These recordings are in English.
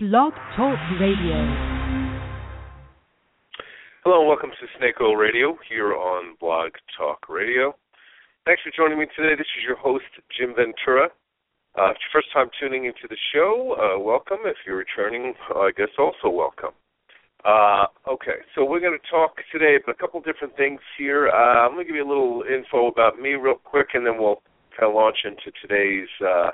Blog Talk Radio. Hello and welcome to Snake Oil Radio here on Blog Talk Radio. Thanks for joining me today. This is your host, Jim Ventura. Uh, first time tuning into the show, uh, welcome. If you're returning, I guess also welcome. Uh, okay, so we're going to talk today about a couple different things here. Uh, I'm going to give you a little info about me real quick, and then we'll kind of launch into today's uh,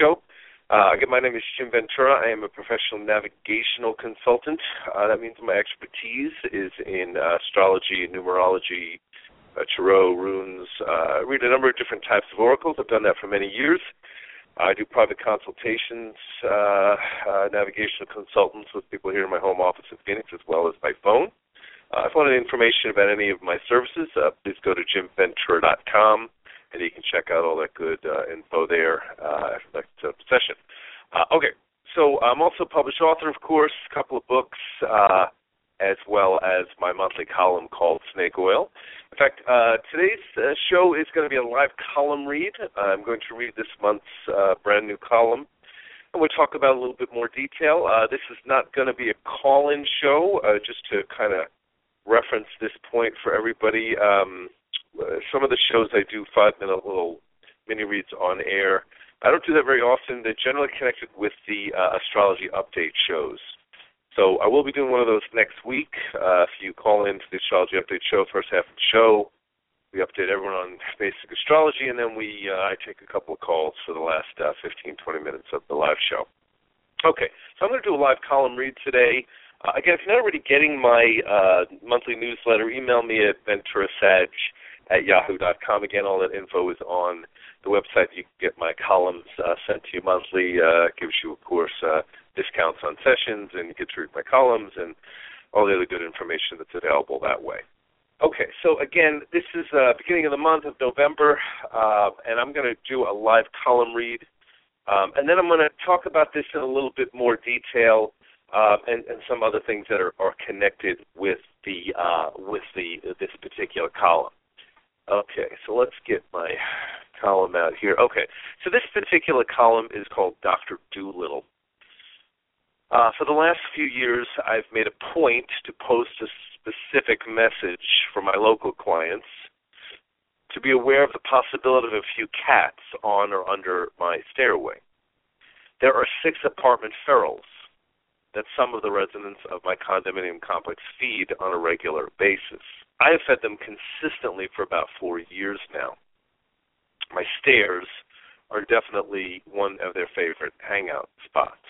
show. Uh, again, my name is Jim Ventura. I am a professional navigational consultant. Uh, that means my expertise is in uh, astrology, numerology, uh, tarot, runes. Uh, I read a number of different types of oracles. I've done that for many years. I do private consultations, uh, navigational consultants with people here in my home office in Phoenix, as well as by phone. If you want any information about any of my services, please go to jimventura.com and you can check out all that good uh, info there uh, after that uh, session. Uh, okay, so I'm also a published author, of course, a couple of books, uh, as well as my monthly column called Snake Oil. In fact, uh, today's uh, show is going to be a live column read. I'm going to read this month's brand new column. And we'll talk about a little bit more detail. This is not going to be a call-in show, just to kind of reference this point for everybody. Um, some of the shows I do five minute little mini reads on air. I don't do that very often. They're generally connected with the uh, astrology update shows. So I will be doing one of those next week. Uh, if you call in to the astrology update show, first half of the show, we update everyone on basic astrology, and then we uh, I take a couple of calls for the last uh, 15, 20 minutes of the live show. Okay, so I'm going to do a live column read today. Uh, again, if you're not already getting my uh, monthly newsletter, email me at venturasag at yahoo.com. Again, all that info is on the website. You can get my columns uh, sent to you monthly. Uh, gives you, of course, uh, discounts on sessions, and you get to read my columns and all the other good information that's available that way. Okay, so again, this is uh, beginning of the month of November, uh, and I'm going to do a live column read, um, and then I'm going to talk about this in a little bit more detail uh, and, and, some other things that are, are connected with the uh, with the this particular column. Okay, so let's get my column out here. Okay, so this particular column is called Dr. Dolittle. Uh, for the last few years, I've made a point to post a specific message for my local clients to be aware of the possibility of a few cats on or under my stairway. There are six apartment ferals that some of the residents of my condominium complex feed on a regular basis. I have fed them consistently for about four years now. My stairs are definitely one of their favorite hangout spots.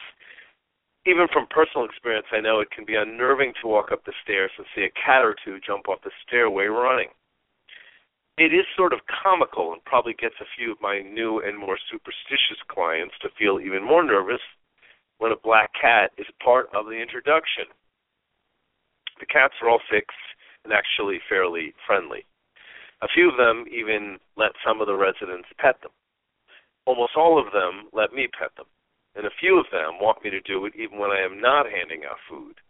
Even from personal experience, I know it can be unnerving to walk up the stairs and see a cat or two jump off the stairway running. It is sort of comical and probably gets a few of my new and more superstitious clients to feel even more nervous when a black cat is part of the introduction. The cats are all fixed and actually fairly friendly. A few of them even let some of the residents pet them. Almost all of them let me pet them, and a few of them want me to do it even when I am not handing out food.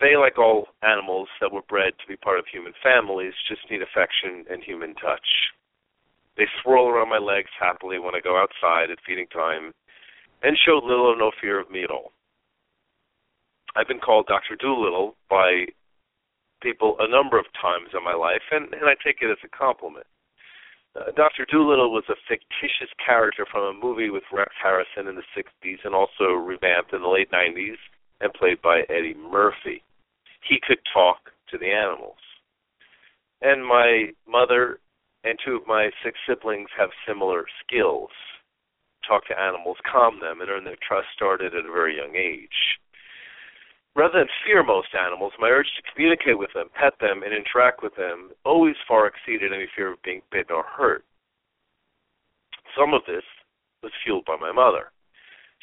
They, like all animals that were bred to be part of human families, just need affection and human touch. They swirl around my legs happily when I go outside at feeding time and show little or no fear of me at all. I've been called Dr. Dolittle by people a number of times in my life, and, and I take it as a compliment. Uh, Dr. Dolittle was a fictitious character from a movie with Rex Harrison in the 60s and also revamped in the late 90s and played by Eddie Murphy. He could talk to the animals. And my mother and two of my six siblings have similar skills talk to animals, calm them, and earn their trust started at a very young age. Rather than fear most animals, my urge to communicate with them, pet them, and interact with them always far exceeded any fear of being bitten or hurt. Some of this was fueled by my mother.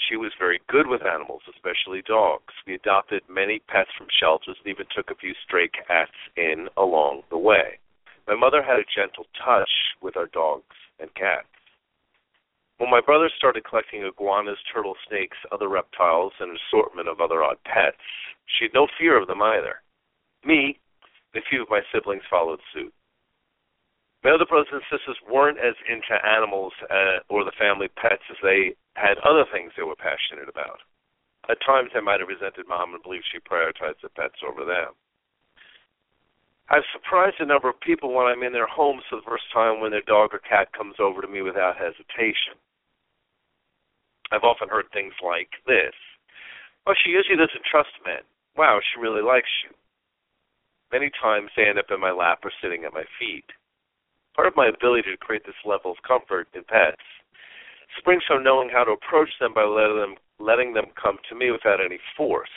She was very good with animals, especially dogs. We adopted many pets from shelters and even took a few stray cats in along the way. My mother had a gentle touch with our dogs and cats. When my brother started collecting iguanas, turtle snakes, other reptiles, and an assortment of other odd pets, she had no fear of them either. Me and a few of my siblings followed suit. My other brothers and sisters weren't as into animals uh, or the family pets as they had other things they were passionate about. At times, I might have resented mom and believed she prioritized the pets over them. I've surprised a number of people when I'm in their homes for the first time when their dog or cat comes over to me without hesitation. I've often heard things like this Oh, she usually doesn't trust men. Wow, she really likes you. Many times they end up in my lap or sitting at my feet. Part of my ability to create this level of comfort in pets springs from knowing how to approach them by letting them letting them come to me without any force.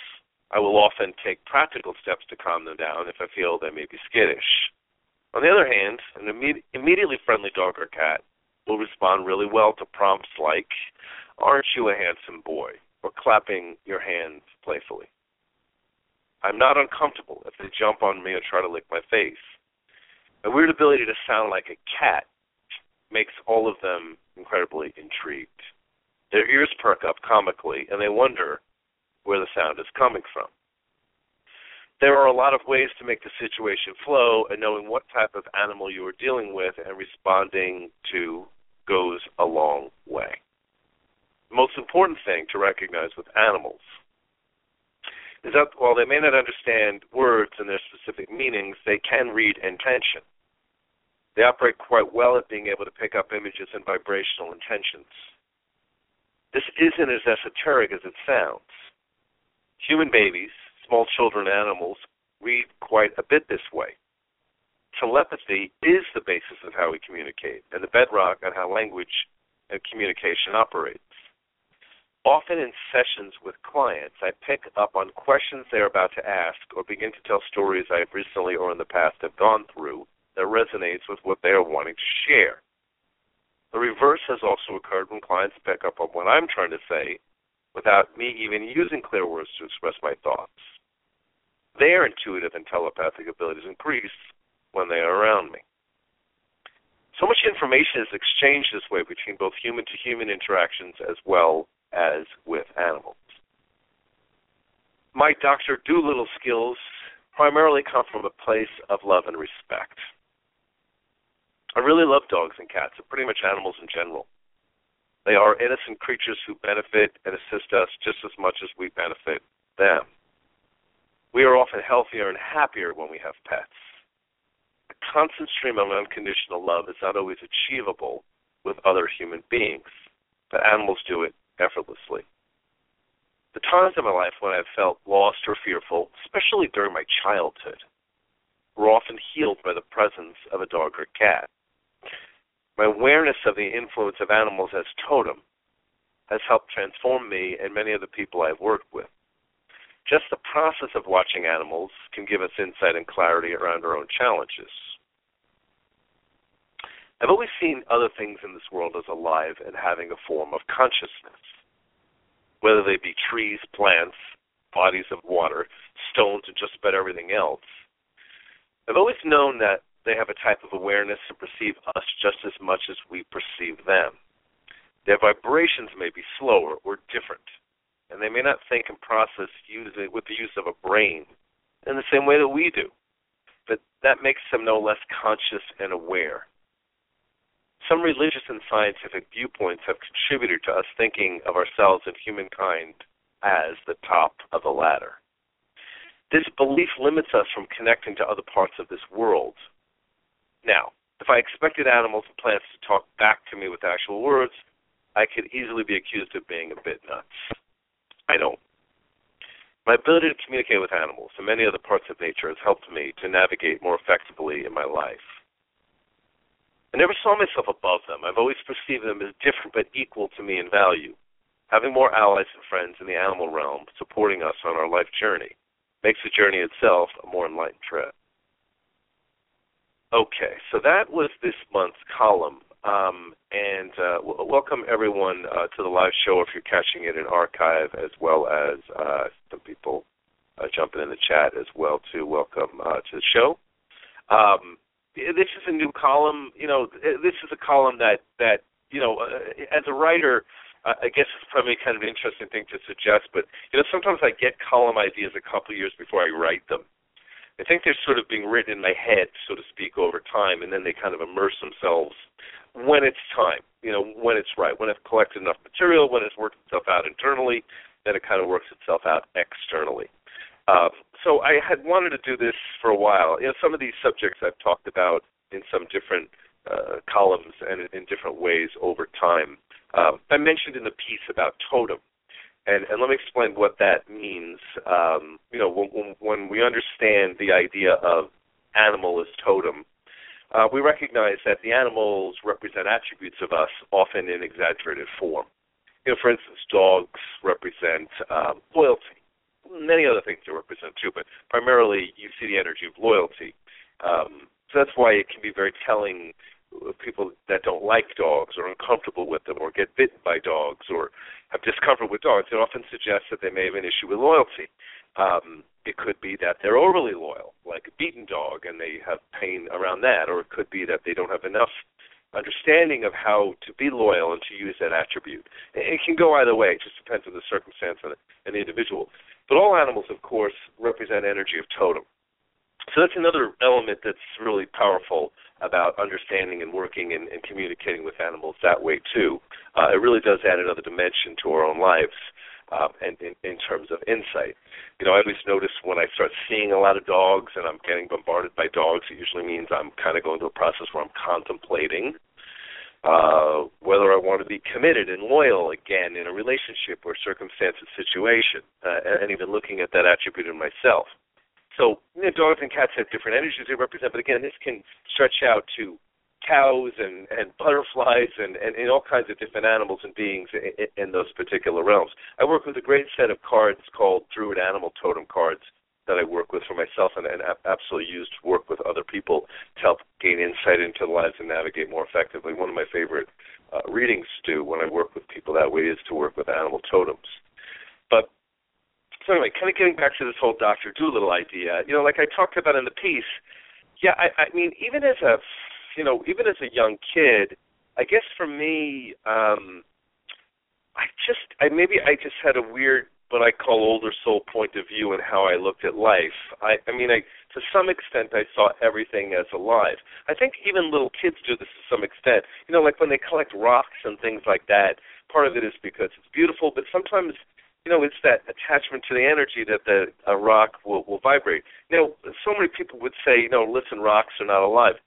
I will often take practical steps to calm them down if I feel they may be skittish. On the other hand, an imme- immediately friendly dog or cat will respond really well to prompts like, Aren't you a handsome boy? or clapping your hands playfully. I'm not uncomfortable if they jump on me or try to lick my face. My weird ability to sound like a cat makes all of them incredibly intrigued. Their ears perk up comically, and they wonder where the sound is coming from. There are a lot of ways to make the situation flow, and knowing what type of animal you are dealing with and responding to goes a long way. The most important thing to recognize with animals is that while they may not understand words and their specific meanings, they can read intention. They operate quite well at being able to pick up images and vibrational intentions. This isn't as esoteric as it sounds. Human babies, small children, animals read quite a bit this way. Telepathy is the basis of how we communicate and the bedrock on how language and communication operates. Often in sessions with clients, I pick up on questions they're about to ask or begin to tell stories I have recently or in the past have gone through that resonates with what they are wanting to share. The reverse has also occurred when clients pick up on what I'm trying to say without me even using clear words to express my thoughts. Their intuitive and telepathic abilities increase when they are around me. So much information is exchanged this way between both human to human interactions as well as with animals. My Dr. Dolittle skills primarily come from a place of love and respect. I really love dogs and cats, and pretty much animals in general. They are innocent creatures who benefit and assist us just as much as we benefit them. We are often healthier and happier when we have pets. A constant stream of unconditional love is not always achievable with other human beings, but animals do it effortlessly. The times in my life when I've felt lost or fearful, especially during my childhood, were often healed by the presence of a dog or cat. My awareness of the influence of animals as totem has helped transform me and many of the people I've worked with. Just the process of watching animals can give us insight and clarity around our own challenges. I've always seen other things in this world as alive and having a form of consciousness, whether they be trees, plants, bodies of water, stones, and just about everything else. I've always known that they have a type of awareness and perceive us just as much as we perceive them. Their vibrations may be slower or different, and they may not think and process using, with the use of a brain in the same way that we do. But that makes them no less conscious and aware. Some religious and scientific viewpoints have contributed to us thinking of ourselves and humankind as the top of the ladder. This belief limits us from connecting to other parts of this world, now, if I expected animals and plants to talk back to me with actual words, I could easily be accused of being a bit nuts. I don't. My ability to communicate with animals and many other parts of nature has helped me to navigate more effectively in my life. I never saw myself above them. I've always perceived them as different but equal to me in value. Having more allies and friends in the animal realm supporting us on our life journey makes the journey itself a more enlightened trip. Okay, so that was this month's column. Um, and uh, w- welcome everyone uh, to the live show if you're catching it in archive, as well as uh, some people uh, jumping in the chat as well to welcome uh, to the show. Um, this is a new column. You know, this is a column that that you know, uh, as a writer, I guess it's probably kind of an interesting thing to suggest. But you know, sometimes I get column ideas a couple years before I write them. I think they're sort of being written in my head, so to speak, over time, and then they kind of immerse themselves when it's time, you know, when it's right, when I've collected enough material, when it's worked itself out internally, then it kind of works itself out externally. Um, so I had wanted to do this for a while. You know, some of these subjects I've talked about in some different uh, columns and in different ways over time. Um, I mentioned in the piece about totem, and, and let me explain what that means. Um, you know, when, when, we understand the idea of animal as totem, uh, we recognize that the animals represent attributes of us, often in exaggerated form. You know, for instance, dogs represent um, loyalty. Many other things they represent too, but primarily you see the energy of loyalty. Um, so that's why it can be very telling people that don't like dogs or uncomfortable with them or get bitten by dogs or have discomfort with dogs, it often suggests that they may have an issue with loyalty. Um, it could be that they're overly loyal, like a beaten dog, and they have pain around that, or it could be that they don't have enough understanding of how to be loyal and to use that attribute. It can go either way. It just depends on the circumstance and the individual. But all animals, of course, represent energy of totem. So that's another element that's really powerful about understanding and working and, and communicating with animals that way too. Uh, it really does add another dimension to our own lives. Um, and in, in terms of insight, you know, I always notice when I start seeing a lot of dogs and I'm getting bombarded by dogs, it usually means I'm kind of going through a process where I'm contemplating uh, whether I want to be committed and loyal again in a relationship or circumstance or situation, uh, and even looking at that attribute in myself. So you know, dogs and cats have different energies they represent, but again, this can stretch out to cows and and butterflies and, and and all kinds of different animals and beings in, in those particular realms. I work with a great set of cards called Druid Animal Totem cards that I work with for myself and, and absolutely use to work with other people to help gain insight into the lives and navigate more effectively. One of my favorite uh, readings to do when I work with people that way is to work with animal totems. But so anyway, kind of getting back to this whole Doctor Dolittle idea, you know, like I talked about in the piece. Yeah, I, I mean, even as a, you know, even as a young kid, I guess for me, um, I just, I maybe I just had a weird, what I call older soul point of view in how I looked at life. I, I mean, I to some extent I saw everything as alive. I think even little kids do this to some extent. You know, like when they collect rocks and things like that. Part of it is because it's beautiful, but sometimes you know, it's that attachment to the energy that the a rock will, will vibrate. You know, so many people would say, you know, listen, rocks are not alive.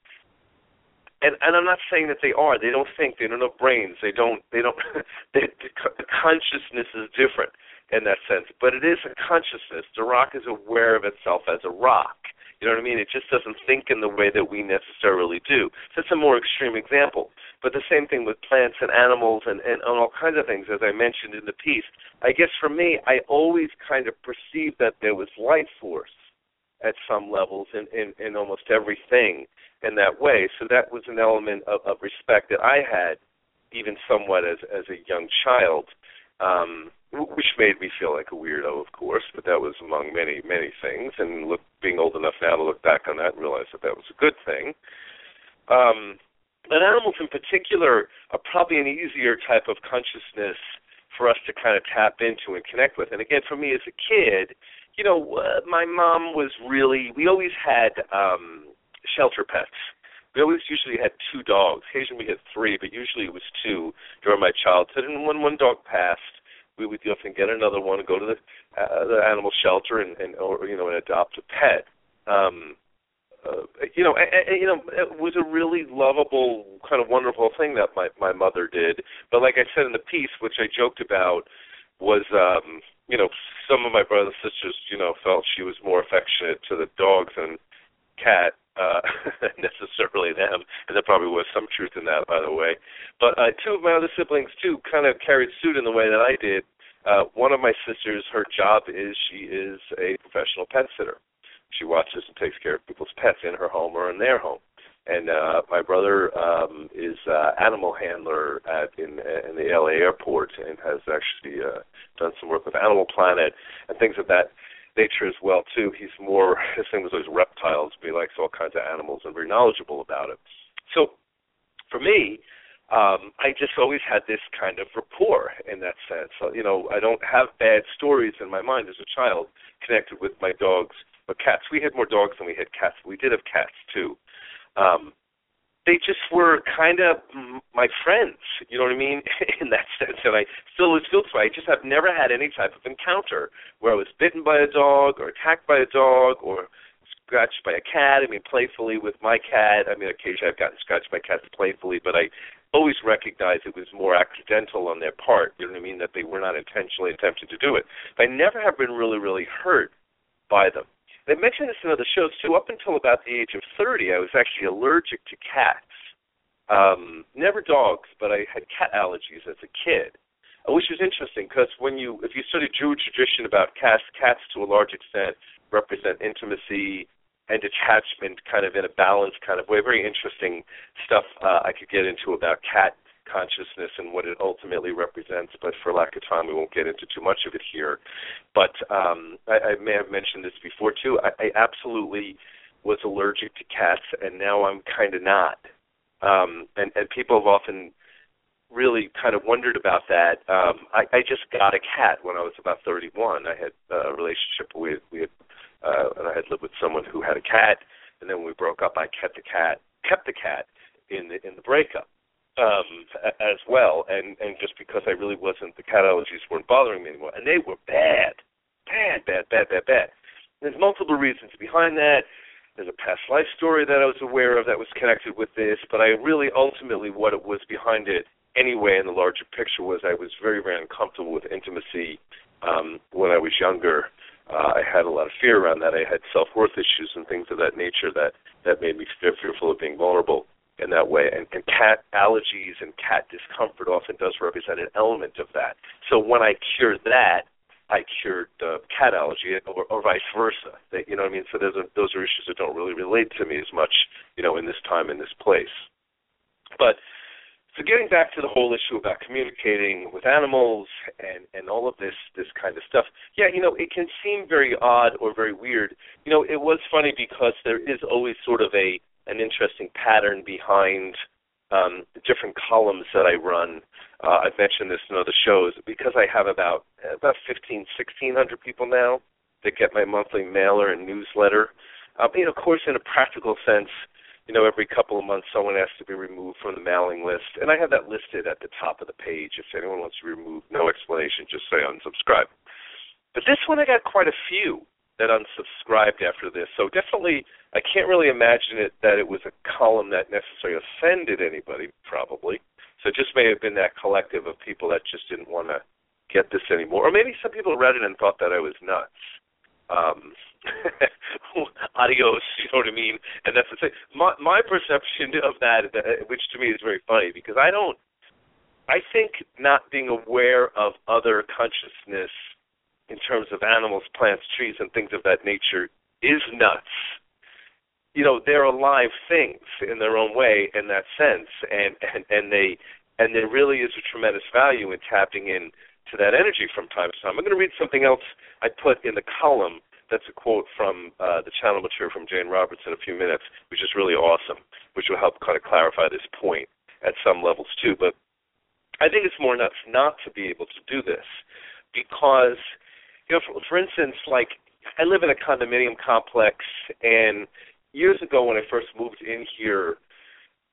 And and I'm not saying that they are. They don't think. They don't have brains. They don't. They don't. they, the consciousness is different in that sense. But it is a consciousness. The rock is aware of itself as a rock. You know what I mean? It just doesn't think in the way that we necessarily do. It's a more extreme example. But the same thing with plants and animals and, and, and all kinds of things, as I mentioned in the piece. I guess for me, I always kind of perceived that there was life force at some levels in, in, in almost everything in that way. So that was an element of, of respect that I had, even somewhat as as a young child. Um, which made me feel like a weirdo, of course, but that was among many, many things. And look, being old enough now to look back on that and realize that that was a good thing. Um, but animals in particular are probably an easier type of consciousness for us to kind of tap into and connect with. And again, for me as a kid, you know, uh, my mom was really, we always had um, shelter pets. We always usually had two dogs. Occasionally we had three, but usually it was two during my childhood. And when one dog passed, we would often get another one and go to the uh, the animal shelter and, and or you know and adopt a pet. Um, uh, you know, and, and, you know, it was a really lovable, kind of wonderful thing that my my mother did. But like I said in the piece, which I joked about, was um, you know, some of my brothers and sisters, you know, felt she was more affectionate to the dogs and cat uh, necessarily them, and there probably was some truth in that, by the way. But uh, two of my other siblings too kind of carried suit in the way that I did. Uh, one of my sisters, her job is she is a professional pet sitter. She watches and takes care of people's pets in her home or in their home. And uh, my brother um, is uh, animal handler at in in the LA airport and has actually uh, done some work with Animal Planet and things of that nature as well too. He's more his thing was always reptiles, but he likes all kinds of animals and very knowledgeable about it. So for me, um, I just always had this kind of rapport in that sense. So, you know, I don't have bad stories in my mind as a child connected with my dogs or cats. We had more dogs than we had cats. We did have cats too. Um, they just were kind of my friends. You know what I mean? In that sense, and I still was feel this. I just have never had any type of encounter where I was bitten by a dog or attacked by a dog or scratched by a cat. I mean, playfully with my cat. I mean, occasionally I've gotten scratched by cats playfully, but I always recognized it was more accidental on their part. You know what I mean? That they were not intentionally attempting to do it. But I never have been really, really hurt by them. They mentioned this in other shows too. Up until about the age of 30, I was actually allergic to cats. Um, never dogs, but I had cat allergies as a kid, uh, which was interesting because when you, if you study Jewish tradition about cats, cats to a large extent represent intimacy and detachment, kind of in a balanced kind of way. Very interesting stuff uh, I could get into about cat consciousness and what it ultimately represents, but for lack of time, we won't get into too much of it here. But um, I, I may have mentioned this before too. I, I absolutely was allergic to cats, and now I'm kind of not. Um, and, and people have often really kind of wondered about that. Um, I, I just got a cat when I was about 31. I had a relationship with, we had, uh, and I had lived with someone who had a cat, and then when we broke up, I kept the cat, kept the cat in the in the breakup um, as well, and and just because I really wasn't, the cat allergies weren't bothering me anymore, and they were bad, bad, bad, bad, bad, bad. There's multiple reasons behind that. There's a past life story that I was aware of that was connected with this, but I really ultimately what it was behind it anyway in the larger picture was I was very very uncomfortable with intimacy um, when I was younger. Uh, I had a lot of fear around that. I had self worth issues and things of that nature that that made me fearful of being vulnerable in that way. And, and cat allergies and cat discomfort often does represent an element of that. So when I cured that, I cured uh, cat allergy, or, or vice versa. You know what I mean? So those are, those are issues that don't really relate to me as much, you know, in this time in this place. But so getting back to the whole issue about communicating with animals and and all of this this kind of stuff yeah you know it can seem very odd or very weird you know it was funny because there is always sort of a an interesting pattern behind um, different columns that I run. Uh, I've mentioned this in other shows because I have about about 15, 1600 people now that get my monthly mailer and newsletter. Um, you know, of course, in a practical sense, you know, every couple of months someone has to be removed from the mailing list, and I have that listed at the top of the page. If anyone wants to be removed, no explanation, just say unsubscribe. But this one, I got quite a few that unsubscribed after this. So definitely, I can't really imagine it that it was a column that necessarily offended anybody. Probably, so it just may have been that collective of people that just didn't want to get this anymore, or maybe some people read it and thought that I was nuts. Um, adios, you know what I mean? And that's the thing. My my perception of that, which to me is very funny, because I don't. I think not being aware of other consciousness in terms of animals, plants, trees, and things of that nature is nuts. You know, they're alive things in their own way in that sense, and and and they and there really is a tremendous value in tapping in to that energy from time to time. I'm going to read something else I put in the column. That's a quote from uh, the channel material from Jane Roberts in a few minutes, which is really awesome, which will help kind of clarify this point at some levels too. But I think it's more nuts not to be able to do this because you know, for, for instance, like I live in a condominium complex, and years ago when I first moved in here,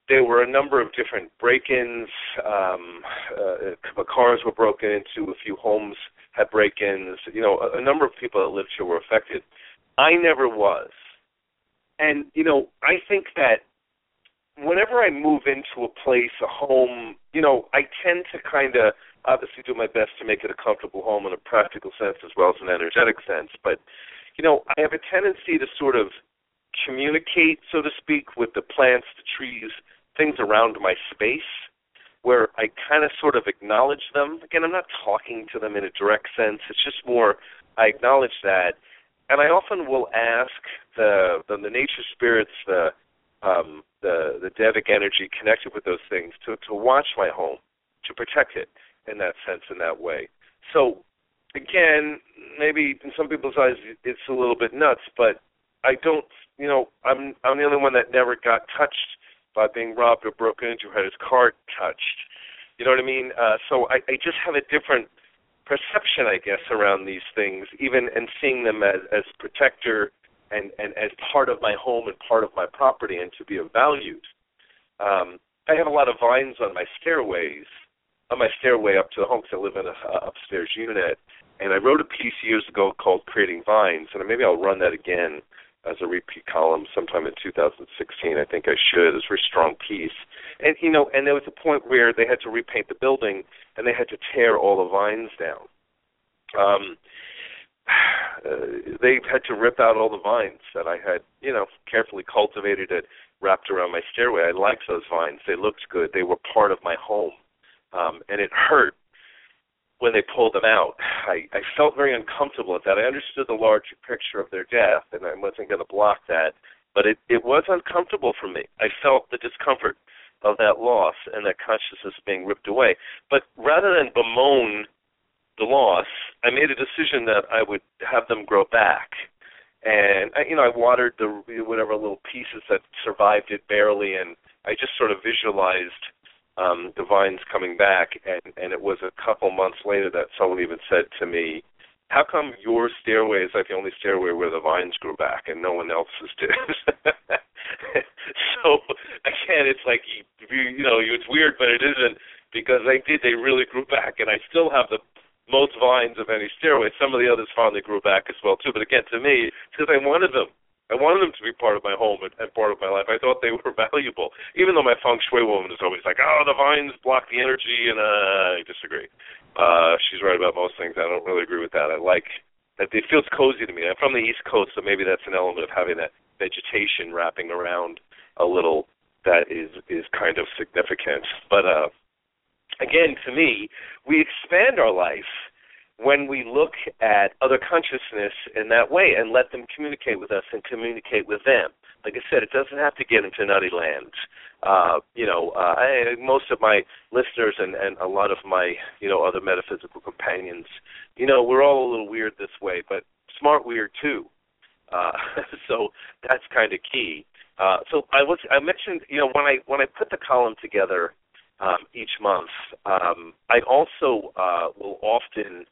there were a number of different break-ins. Um, uh, cars were broken into. A few homes had break-ins. You know, a, a number of people that lived here were affected. I never was, and you know, I think that whenever I move into a place, a home, you know, I tend to kind of obviously do my best to make it a comfortable home in a practical sense as well as an energetic sense. But you know, I have a tendency to sort of communicate, so to speak, with the plants, the trees, things around my space, where I kind of sort of acknowledge them. Again, I'm not talking to them in a direct sense. It's just more I acknowledge that, and I often will ask the the, the nature spirits, the um, the the devic energy connected with those things to to watch my home, to protect it, in that sense, in that way. So, again, maybe in some people's eyes it's a little bit nuts, but I don't, you know, I'm I'm the only one that never got touched by being robbed or broken into, had his car touched. You know what I mean? Uh, so I, I just have a different perception, I guess, around these things, even and seeing them as as protector and and as part of my home and part of my property, and to be of value Um, I have a lot of vines on my stairways, on my stairway up to the home because I live in a uh, upstairs unit. And I wrote a piece years ago called Creating Vines, and maybe I'll run that again as a repeat column sometime in 2016. I think I should. It's a very strong piece. And you know, and there was a point where they had to repaint the building and they had to tear all the vines down. Um, uh, they had to rip out all the vines that I had, you know, carefully cultivated and wrapped around my stairway. I liked those vines. They looked good. They were part of my home. Um, and it hurt when they pulled them out. I, I felt very uncomfortable at that. I understood the larger picture of their death, and I wasn't going to block that. But it, it was uncomfortable for me. I felt the discomfort of that loss and that consciousness being ripped away. But rather than bemoan the loss, I made a decision that I would have them grow back. And I, you know, I watered the whatever little pieces that survived it barely, and I just sort of visualized um, the vines coming back, and, and it was a couple months later that someone even said to me, "How come your stairway is like the only stairway where the vines grew back and no one else's did?" so again, it's like you, you know, it's weird, but it isn't because they did. They really grew back, and I still have the most vines of any stairway. Some of the others finally grew back as well too. But again, to me, because I wanted them. I wanted them to be part of my home and, and part of my life. I thought they were valuable, even though my feng shui woman is always like, "Oh, the vines block the energy," and uh, I disagree. Uh, she's right about most things. I don't really agree with that. I like that it feels cozy to me. I'm from the East Coast, so maybe that's an element of having that vegetation wrapping around a little that is is kind of significant. But uh, again, to me, we expand our life when we look at other consciousness in that way and let them communicate with us and communicate with them. Like I said, it doesn't have to get into nutty land. Uh, you know, uh, I, most of my listeners and, and a lot of my, you know, other metaphysical companions, you know, we're all a little weird this way, but smart weird too. Uh, so that's kind of key. Uh, so I was I mentioned you know when I when I put the column together um, each month, um, I also uh, will often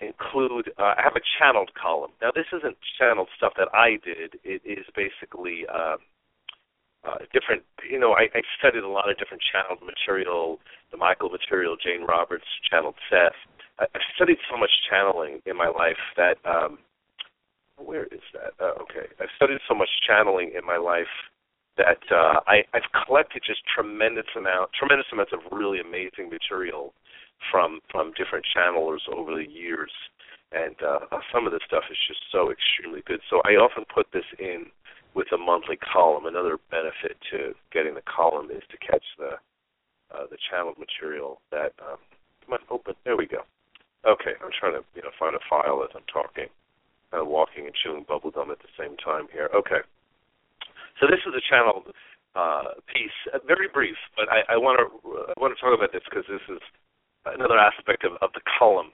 include uh, I have a channeled column. Now this isn't channeled stuff that I did. It is basically um, uh, different. You know, I, I studied a lot of different channeled material, the Michael material, Jane Roberts channeled Seth. I, I've studied so much channeling in my life that um, where is that? Uh, okay, I've studied so much channeling in my life that uh, I, I've collected just tremendous amount, tremendous amounts of really amazing material from from different channelers over the years, and uh, some of this stuff is just so extremely good. So I often put this in with a monthly column. Another benefit to getting the column is to catch the uh, the channeled material that um, come on, open. There we go. Okay, I'm trying to you know find a file as I'm talking, uh, walking and chewing bubble gum at the same time here. Okay, so this is a channeled uh, piece, uh, very brief, but I want to I want to talk about this because this is another aspect of, of the column.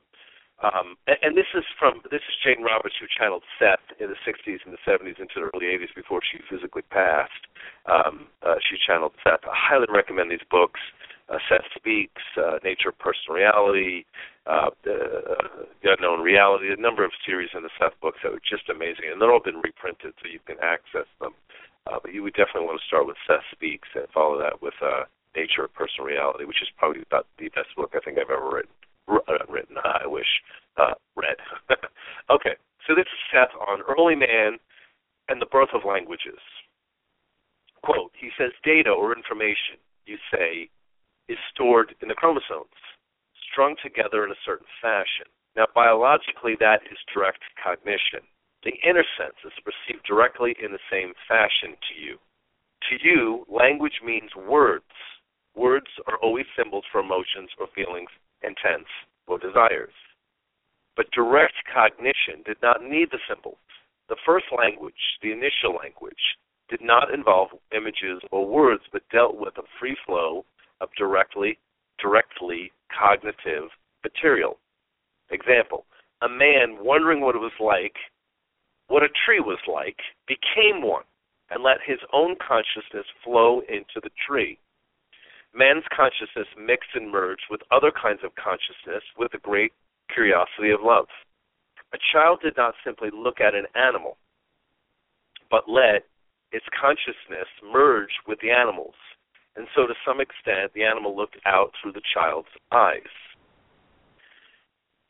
Um, and, and, this is from this is Jane Roberts who channeled Seth in the 60s and the 70s into the early 80s before she physically passed. Um, uh, she channeled Seth. I highly recommend these books. Uh, Seth Speaks, uh, Nature of Personal Reality, uh, uh, The Unknown Reality, a number of series in the Seth books that were just amazing, and they're all been reprinted so you can access them. Uh, but you would definitely want to start with Seth Speaks and follow that with uh, Nature of Personal Reality, which is probably about the best book I think I've ever written. Uh, written, uh, I wish, uh, read. okay, so this is Seth on early man and the birth of languages. Quote, he says data or information, you say, is stored in the chromosomes, strung together in a certain fashion. Now, biologically, that is direct cognition. The inner sense is perceived directly in the same fashion to you. To you, language means words Words are always symbols for emotions or feelings, intents, or desires. But direct cognition did not need the symbols. The first language, the initial language, did not involve images or words, but dealt with a free flow of directly directly cognitive material. Example, a man wondering what it was like, what a tree was like, became one and let his own consciousness flow into the tree man's consciousness mixed and merged with other kinds of consciousness with the great curiosity of love. A child did not simply look at an animal, but let its consciousness merge with the animals and so to some extent the animal looked out through the child's eyes.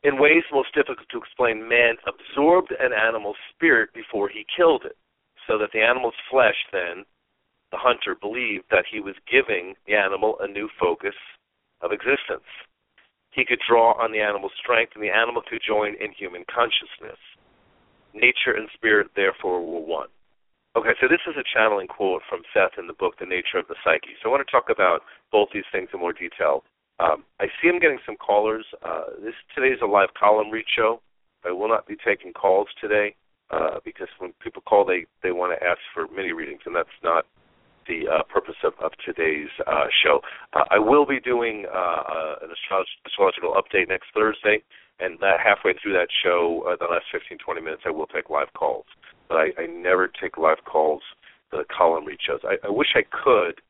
In ways most difficult to explain, man absorbed an animal's spirit before he killed it, so that the animal's flesh then, the hunter believed that he was giving the animal a new focus of existence. He could draw on the animal's strength, and the animal could join in human consciousness. Nature and spirit, therefore, were one. Okay, so this is a channeling quote from Seth in the book, The Nature of the Psyche. So I want to talk about both these things in more detail. Um, I see I'm getting some callers. Uh, this today is a live column read show. I will not be taking calls today uh, because when people call, they they want to ask for mini readings, and that's not the uh, purpose of, of today's uh, show. Uh, I will be doing uh, an astrological update next Thursday, and halfway through that show, uh, the last 15, 20 minutes, I will take live calls but I, I never take live calls the column read shows. I, I wish I could,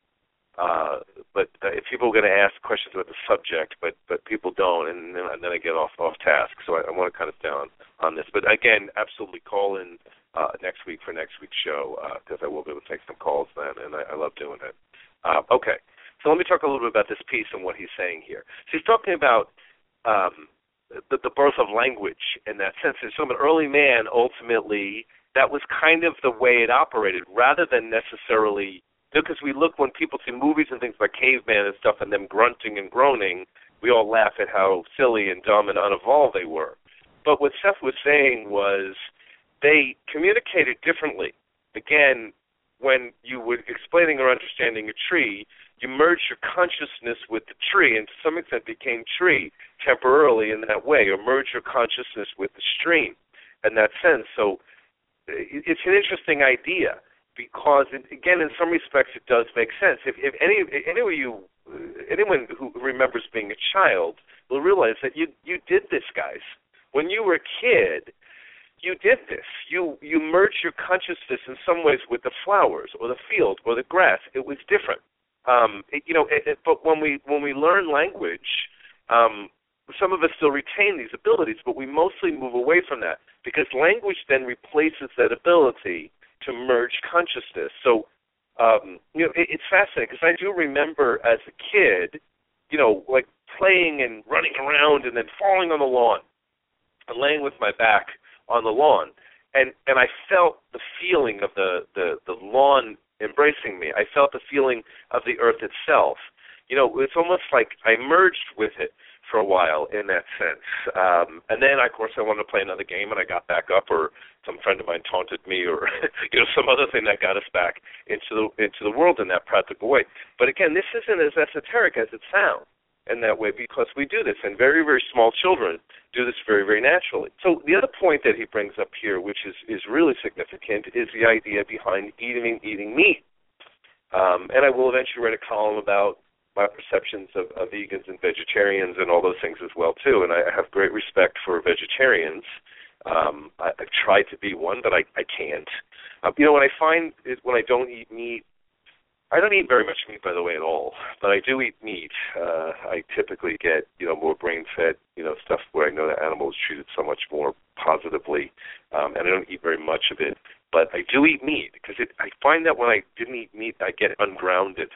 uh, but uh, if people are going to ask questions about the subject, but but people don't, and then, and then I get off off task. So I, I want to cut it down on this. But again, absolutely call in uh, next week for next week's show because uh, I will be able to take some calls then, and I, I love doing it. Uh, okay, so let me talk a little bit about this piece and what he's saying here. So he's talking about. Um, the, the birth of language in that sense. And so an early man ultimately that was kind of the way it operated, rather than necessarily because we look when people see movies and things like caveman and stuff and them grunting and groaning, we all laugh at how silly and dumb and unevolved they were. But what Seth was saying was they communicated differently. Again, when you were explaining or understanding a tree, you merged your consciousness with the tree and to some extent became tree temporarily in that way, or merged your consciousness with the stream in that sense. So it's an interesting idea because it, again, in some respects, it does make sense. If, if any any of you, anyone who remembers being a child will realize that you you did this, guys. When you were a kid, you did this. You you merged your consciousness in some ways with the flowers or the field or the grass. It was different. Um, it, you know, it, it, but when we when we learn language, um, some of us still retain these abilities, but we mostly move away from that because language then replaces that ability to merge consciousness. So, um, you know, it, it's fascinating because I do remember as a kid, you know, like playing and running around and then falling on the lawn and laying with my back on the lawn, and and I felt the feeling of the the the lawn embracing me. I felt the feeling of the earth itself. You know, it's almost like I merged with it for a while in that sense. Um, and then, of course, I wanted to play another game, and I got back up, or some friend of mine taunted me, or you know, some other thing that got us back into the into the world in that practical way. But again, this isn't as esoteric as it sounds in that way because we do this, and very very small children do this very very naturally. So the other point that he brings up here, which is is really significant, is the idea behind eating eating meat. Um, and I will eventually write a column about my perceptions of, of vegans and vegetarians and all those things as well too. And I have great respect for vegetarians. Um, I, I've tried to be one, but I, I can't. Um, you know, what I find is when I don't eat meat, I don't eat very much meat, by the way, at all. But I do eat meat. Uh, I typically get, you know, more brain-fed, you know, stuff where I know the animal is treated so much more positively, um, and I don't eat very much of it. But I do eat meat because I find that when I didn't eat meat, I get ungrounded.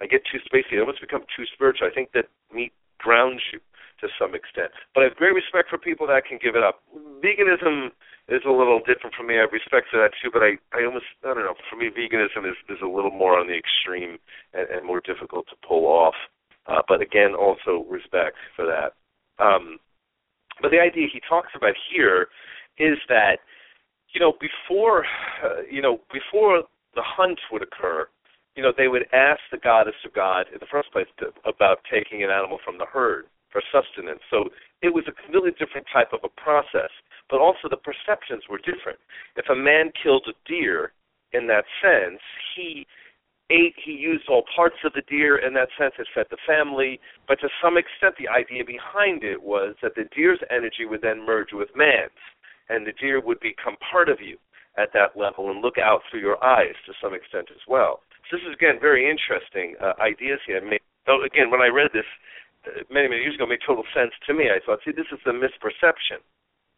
I get too spacey. I almost become too spiritual. I think that meat grounds you to some extent. But I have great respect for people that can give it up. Veganism is a little different for me. I have respect for that too, but I, I almost I don't know. For me, veganism is is a little more on the extreme and, and more difficult to pull off. Uh, but again, also respect for that. Um, but the idea he talks about here is that you know before uh, you know before the hunt would occur, you know, they would ask the goddess or god in the first place to, about taking an animal from the herd for sustenance. So it was a completely different type of a process, but also the perceptions were different. If a man killed a deer in that sense, he ate, he used all parts of the deer in that sense, it fed the family, but to some extent the idea behind it was that the deer's energy would then merge with man's, and the deer would become part of you at that level and look out through your eyes to some extent as well. So this is again very interesting uh, ideas here. Made, though again, when I read this many many years ago, made total sense to me. I thought, see, this is the misperception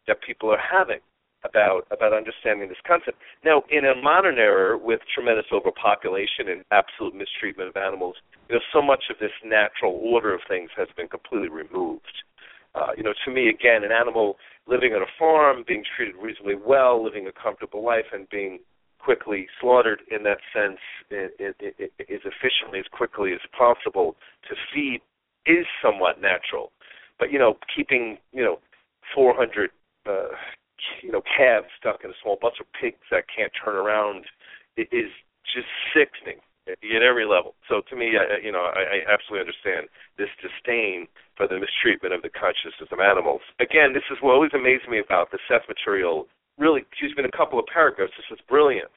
that people are having about about understanding this concept. Now, in a modern era with tremendous overpopulation and absolute mistreatment of animals, you know, so much of this natural order of things has been completely removed. Uh, you know, to me, again, an animal living on a farm, being treated reasonably well, living a comfortable life, and being quickly slaughtered in that sense it, it, it, as efficiently as quickly as possible to feed is somewhat natural. But you know, keeping you know 400 uh, you know calves stuck in a small bus of pigs that can't turn around is just sickening at every level. So to me, I, you know, I, I absolutely understand this disdain for the mistreatment of the consciousness of animals. Again, this is what always amazed me about the Seth material. Really, she's been a couple of paragraphs. This is brilliant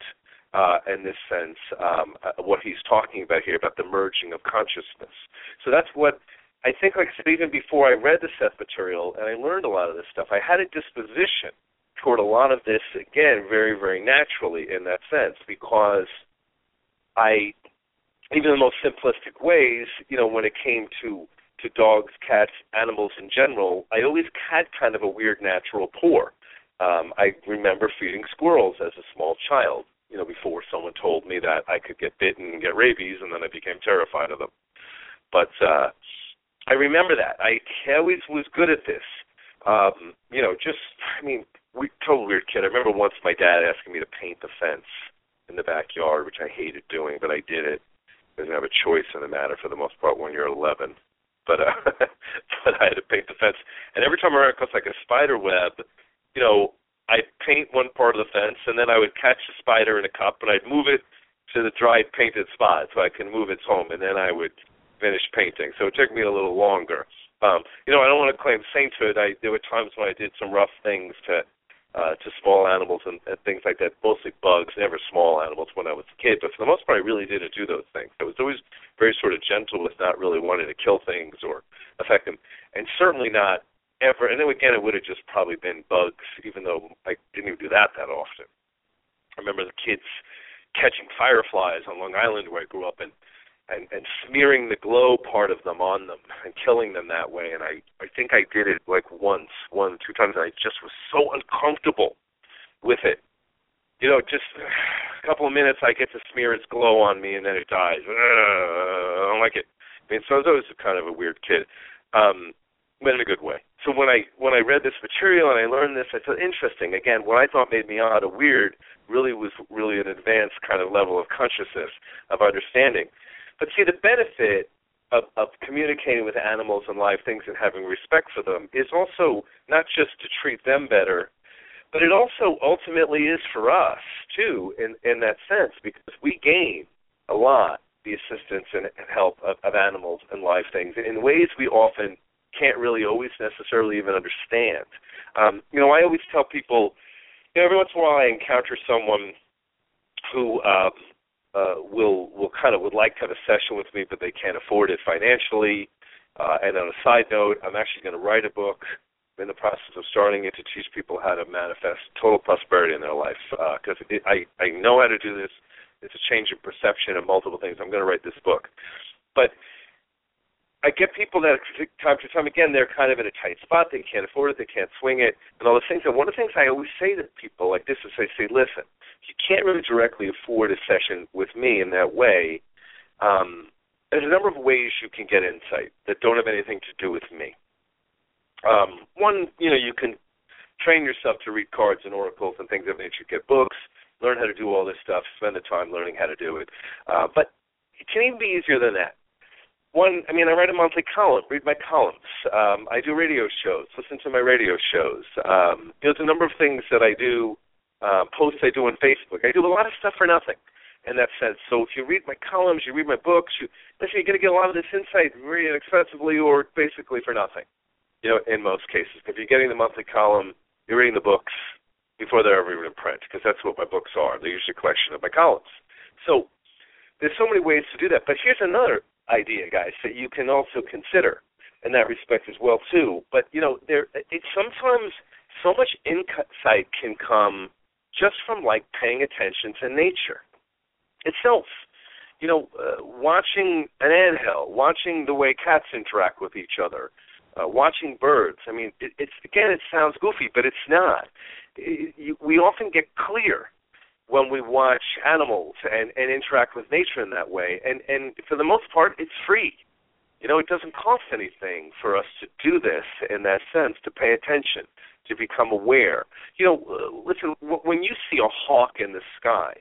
uh, in this sense. Um, uh, what he's talking about here about the merging of consciousness. So that's what I think, like I said, even before I read the Seth material and I learned a lot of this stuff, I had a disposition toward a lot of this, again, very, very naturally in that sense, because I, even in the most simplistic ways, you know, when it came to to dogs, cats, animals in general, I always had kind of a weird natural pour. Um, I remember feeding squirrels as a small child, you know, before someone told me that I could get bitten and get rabies, and then I became terrified of them. But uh, I remember that. I always was good at this. Um, you know, just I mean, we total weird kid. I remember once my dad asking me to paint the fence in the backyard, which I hated doing, but I did it. I didn't have a choice in the matter for the most part when you're 11. But uh, but I had to paint the fence, and every time I ran across like a spider web, you know, paint one part of the fence, and then I would catch the spider in a cup, and I'd move it to the dried painted spot so I can move its home, and then I would finished painting. So it took me a little longer. Um, you know, I don't want to claim sainthood. I there were times when I did some rough things to uh, to small animals and, and things like that, mostly bugs, never small animals when I was a kid. But for the most part, I really didn't do those things. I was always very sort of gentle with not really wanting to kill things or affect them, and certainly not ever. And then again, it would have just probably been bugs, even though I didn't even do that that often. I remember the kids catching fireflies on Long Island where I grew up, and and, and smearing the glow part of them on them and killing them that way. And I, I think I did it like once, one, two times, and I just was so uncomfortable with it. You know, just a couple of minutes, I get to smear its glow on me, and then it dies. I don't like it. I mean, so I was always kind of a weird kid, um, but in a good way. So when I when I read this material and I learned this, I thought interesting. Again, what I thought made me odd or weird really was really an advanced kind of level of consciousness of understanding. But see, the benefit of, of communicating with animals and live things and having respect for them is also not just to treat them better, but it also ultimately is for us too, in in that sense, because we gain a lot the assistance and, and help of, of animals and live things in ways we often can't really always necessarily even understand. Um, you know, I always tell people, you know, every once in a while I encounter someone who um, uh, will will kind of would like to have a session with me, but they can't afford it financially. Uh, and on a side note, I'm actually going to write a book. I'm in the process of starting it to teach people how to manifest total prosperity in their life. Because uh, I I know how to do this. It's a change of perception and multiple things. I'm going to write this book, but I get people that time to time again they're kind of in a tight spot. They can't afford it. They can't swing it, and all those things. And one of the things I always say to people like this is I say, listen, you can't really directly afford a session with me in that way. Um, there's a number of ways you can get insight that don't have anything to do with me. Um, one, you know, you can train yourself to read cards and oracles and things of that nature. Get books, learn how to do all this stuff, spend the time learning how to do it. Uh, but it can even be easier than that one i mean i write a monthly column read my columns. Um i do radio shows listen to my radio shows. Um there's a number of things that i do uh posts i do on facebook. I do a lot of stuff for nothing in that sense. So if you read my columns you read my books you listen you're going to get a lot of this insight very inexpensively or basically for nothing you know in most cases. If you're getting the monthly column you're reading the books before they're ever even in print because that's what my books are. They're usually a collection of my columns. So there's so many ways to do that. But here's another idea, guys, that you can also consider in that respect as well too. But you know, there it sometimes so much insight can come just from like paying attention to nature itself. You know, uh, watching an anthill, watching the way cats interact with each other, uh, watching birds. I mean, it, it's again, it sounds goofy, but it's not. It, you, we often get clear when we watch animals and, and interact with nature in that way, and and for the most part, it's free. You know, it doesn't cost anything for us to do this in that sense, to pay attention, to become aware. You know, uh, listen, when you see a hawk in the sky,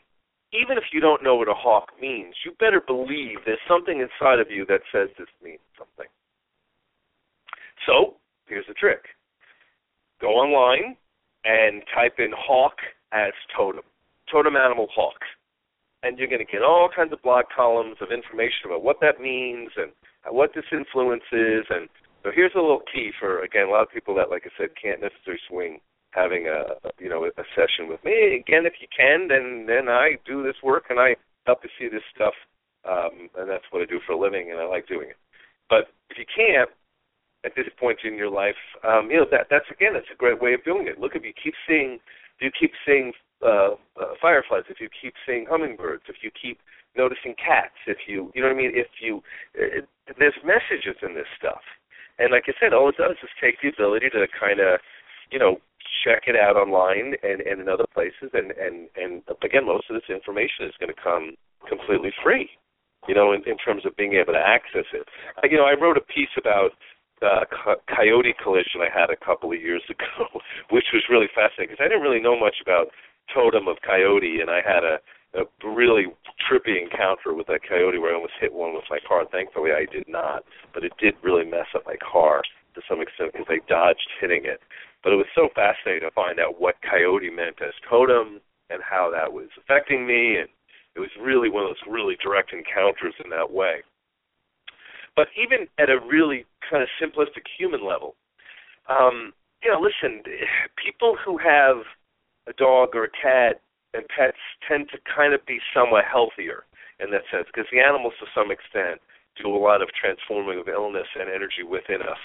even if you don't know what a hawk means, you better believe there's something inside of you that says this means something. So, here's the trick go online and type in hawk as totem, totem animal hawk. And you're going to get all kinds of blog columns of information about what that means and what this influence is. And so here's a little key for, again, a lot of people that, like I said, can't necessarily swing having a you know a session with me. Again, if you can, then then I do this work and I help you see this stuff, um, and that's what I do for a living, and I like doing it. But if you can't, at this point in your life, um, you know that that's again that's a great way of doing it. Look, if you keep seeing, you keep seeing uh, uh, fireflies, if you keep seeing hummingbirds, if you keep noticing cats, if you you know what I mean, if you it, there's messages in this stuff. And like I said, all it does is take the ability to kind of, you know, check it out online and, and in other places. And, and, and again, most of this information is going to come completely free, you know, in, in terms of being able to access it. You know, I wrote a piece about uh, coyote collision I had a couple of years ago, which was really fascinating because I didn't really know much about totem of coyote, and I had a, a really trippy encounter with that coyote where I almost hit one with my car. Thankfully, I did not, but it did really mess up my car to some extent because I dodged hitting it. But it was so fascinating to find out what coyote meant as totem and how that was affecting me, and it was really one of those really direct encounters in that way. But even at a really kind of simplistic human level, um, you know, listen, people who have a dog or a cat and pets tend to kind of be somewhat healthier in that sense because the animals, to some extent, do a lot of transforming of illness and energy within us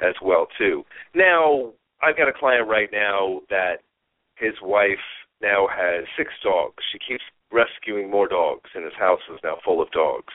as well too. Now, I've got a client right now that his wife now has six dogs. She keeps rescuing more dogs, and his house is now full of dogs,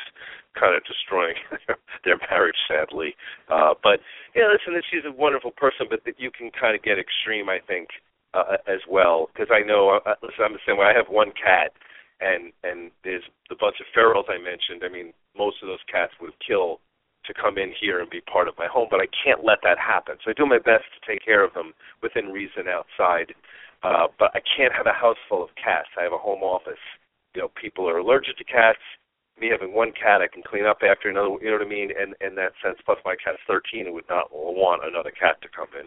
kind of destroying their marriage, sadly. Uh, but yeah, listen, she's a wonderful person, but that you can kind of get extreme, I think, uh, as well. Because I know, uh, listen, I'm the same way. I have one cat, and and there's the bunch of ferals I mentioned. I mean, most of those cats would kill to come in here and be part of my home, but I can't let that happen. So I do my best to take care of them within reason outside. Uh, but I can't have a house full of cats. I have a home office. You know, people are allergic to cats. Me having one cat, I can clean up after another. You know what I mean? And in that sense, plus my cat's 13 and would not want another cat to come in.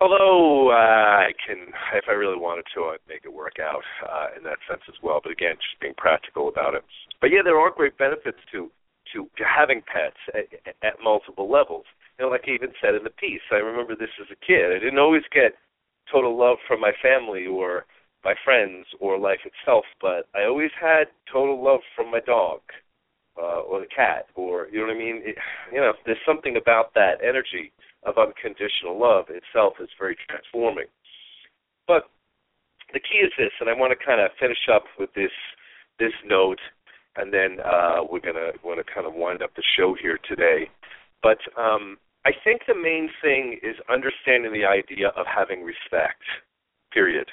Although uh, I can, if I really wanted to, I'd make it work out uh, in that sense as well. But again, just being practical about it. But yeah, there are great benefits to to, to having pets at, at multiple levels. You know, like I even said in the piece, I remember this as a kid. I didn't always get total love from my family or my friends or life itself, but I always had total love from my dog uh, or the cat, or you know what I mean. It, you know, there's something about that energy of unconditional love itself is very transforming. But the key is this, and I want to kind of finish up with this this note and then uh, we're gonna want to kind of wind up the show here today. But um, I think the main thing is understanding the idea of having respect. Period.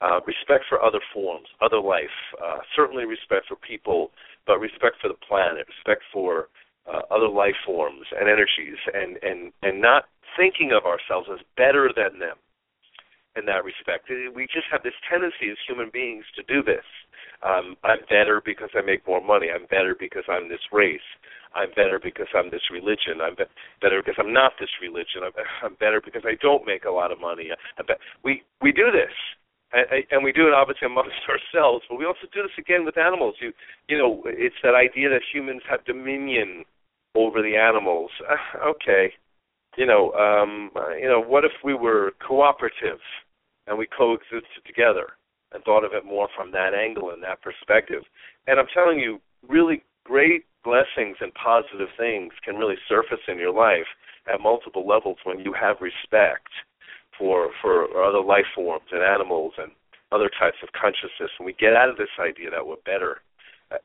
Uh, respect for other forms, other life. Uh, certainly respect for people, but respect for the planet. Respect for uh, other life forms and energies, and and and not thinking of ourselves as better than them. In that respect, we just have this tendency as human beings to do this um, I'm better because I make more money. I'm better because I'm this race. I'm better because I'm this religion. I'm be- better because I'm not this religion. I'm, I'm better because I don't make a lot of money. Be- we we do this, and, and we do it obviously amongst ourselves, but we also do this again with animals. You you know, it's that idea that humans have dominion over the animals. Uh, okay, you know, um, you know, what if we were cooperative and we coexisted together? and thought of it more from that angle and that perspective. And I'm telling you, really great blessings and positive things can really surface in your life at multiple levels when you have respect for for other life forms and animals and other types of consciousness and we get out of this idea that we're better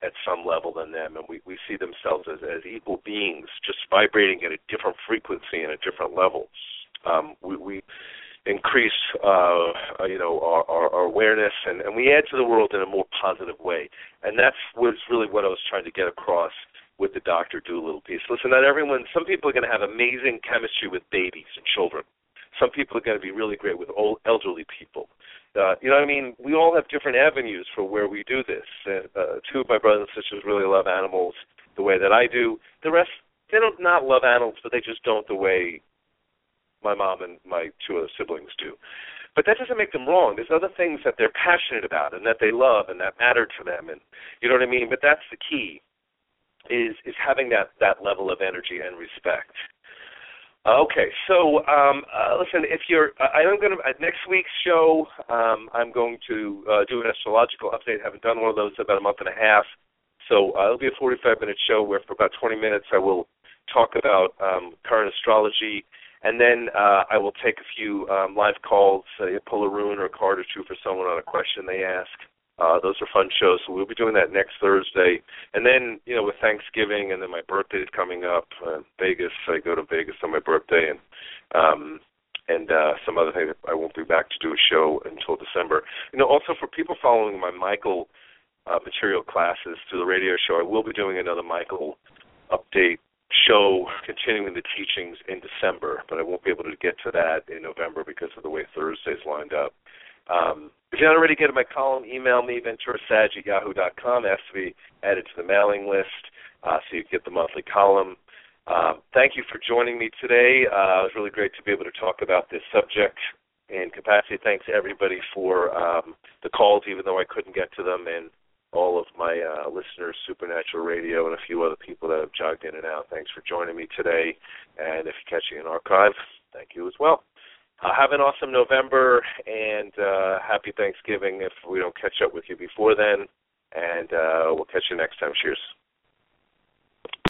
at some level than them, and we we see themselves as as equal beings, just vibrating at a different frequency and a different level. Um, we we increase uh, you know our, our, our awareness and, and we add to the world in a more positive way, and that's was really what I was trying to get across with the Doctor Dolittle piece. Listen, not everyone. Some people are going to have amazing chemistry with babies and children. Some people are going to be really great with old elderly people. Uh, you know what I mean? We all have different avenues for where we do this. And, uh, two of my brothers and sisters really love animals the way that I do. The rest, they don't not love animals, but they just don't the way my mom and my two other siblings do. But that doesn't make them wrong. There's other things that they're passionate about and that they love and that matter to them, and you know what I mean. But that's the key, is is having that that level of energy and respect. Okay, so um, uh, listen, if you're, uh, I'm going to at next week's show, um, I'm going to uh, do an astrological update. I haven't done one of those in about a month and a half, so uh, it'll be a 45 minute show where for about 20 minutes I will talk about um, current astrology, and then uh, I will take a few um, live calls, uh, pull a rune or a card or two for someone on a question they ask. Uh, those are fun shows, so we'll be doing that next Thursday. And then, you know, with Thanksgiving and then my birthday is coming up, uh, Vegas. I go to Vegas on my birthday, and um, and uh, some other things. I won't be back to do a show until December. You know, also for people following my Michael uh, material classes through the radio show, I will be doing another Michael update show continuing the teachings in December, but I won't be able to get to that in November because of the way Thursday's lined up. Um, if you're not already getting my column, email me, venturasag at yahoo.com. Ask to be added to the mailing list uh, so you get the monthly column. Um, thank you for joining me today. Uh, it was really great to be able to talk about this subject in capacity. Thanks everybody for um, the calls, even though I couldn't get to them, and all of my uh, listeners, Supernatural Radio, and a few other people that have jogged in and out. Thanks for joining me today. And if you're catching an archive, thank you as well. Uh, have an awesome November and uh, happy Thanksgiving if we don't catch up with you before then. And uh, we'll catch you next time. Cheers.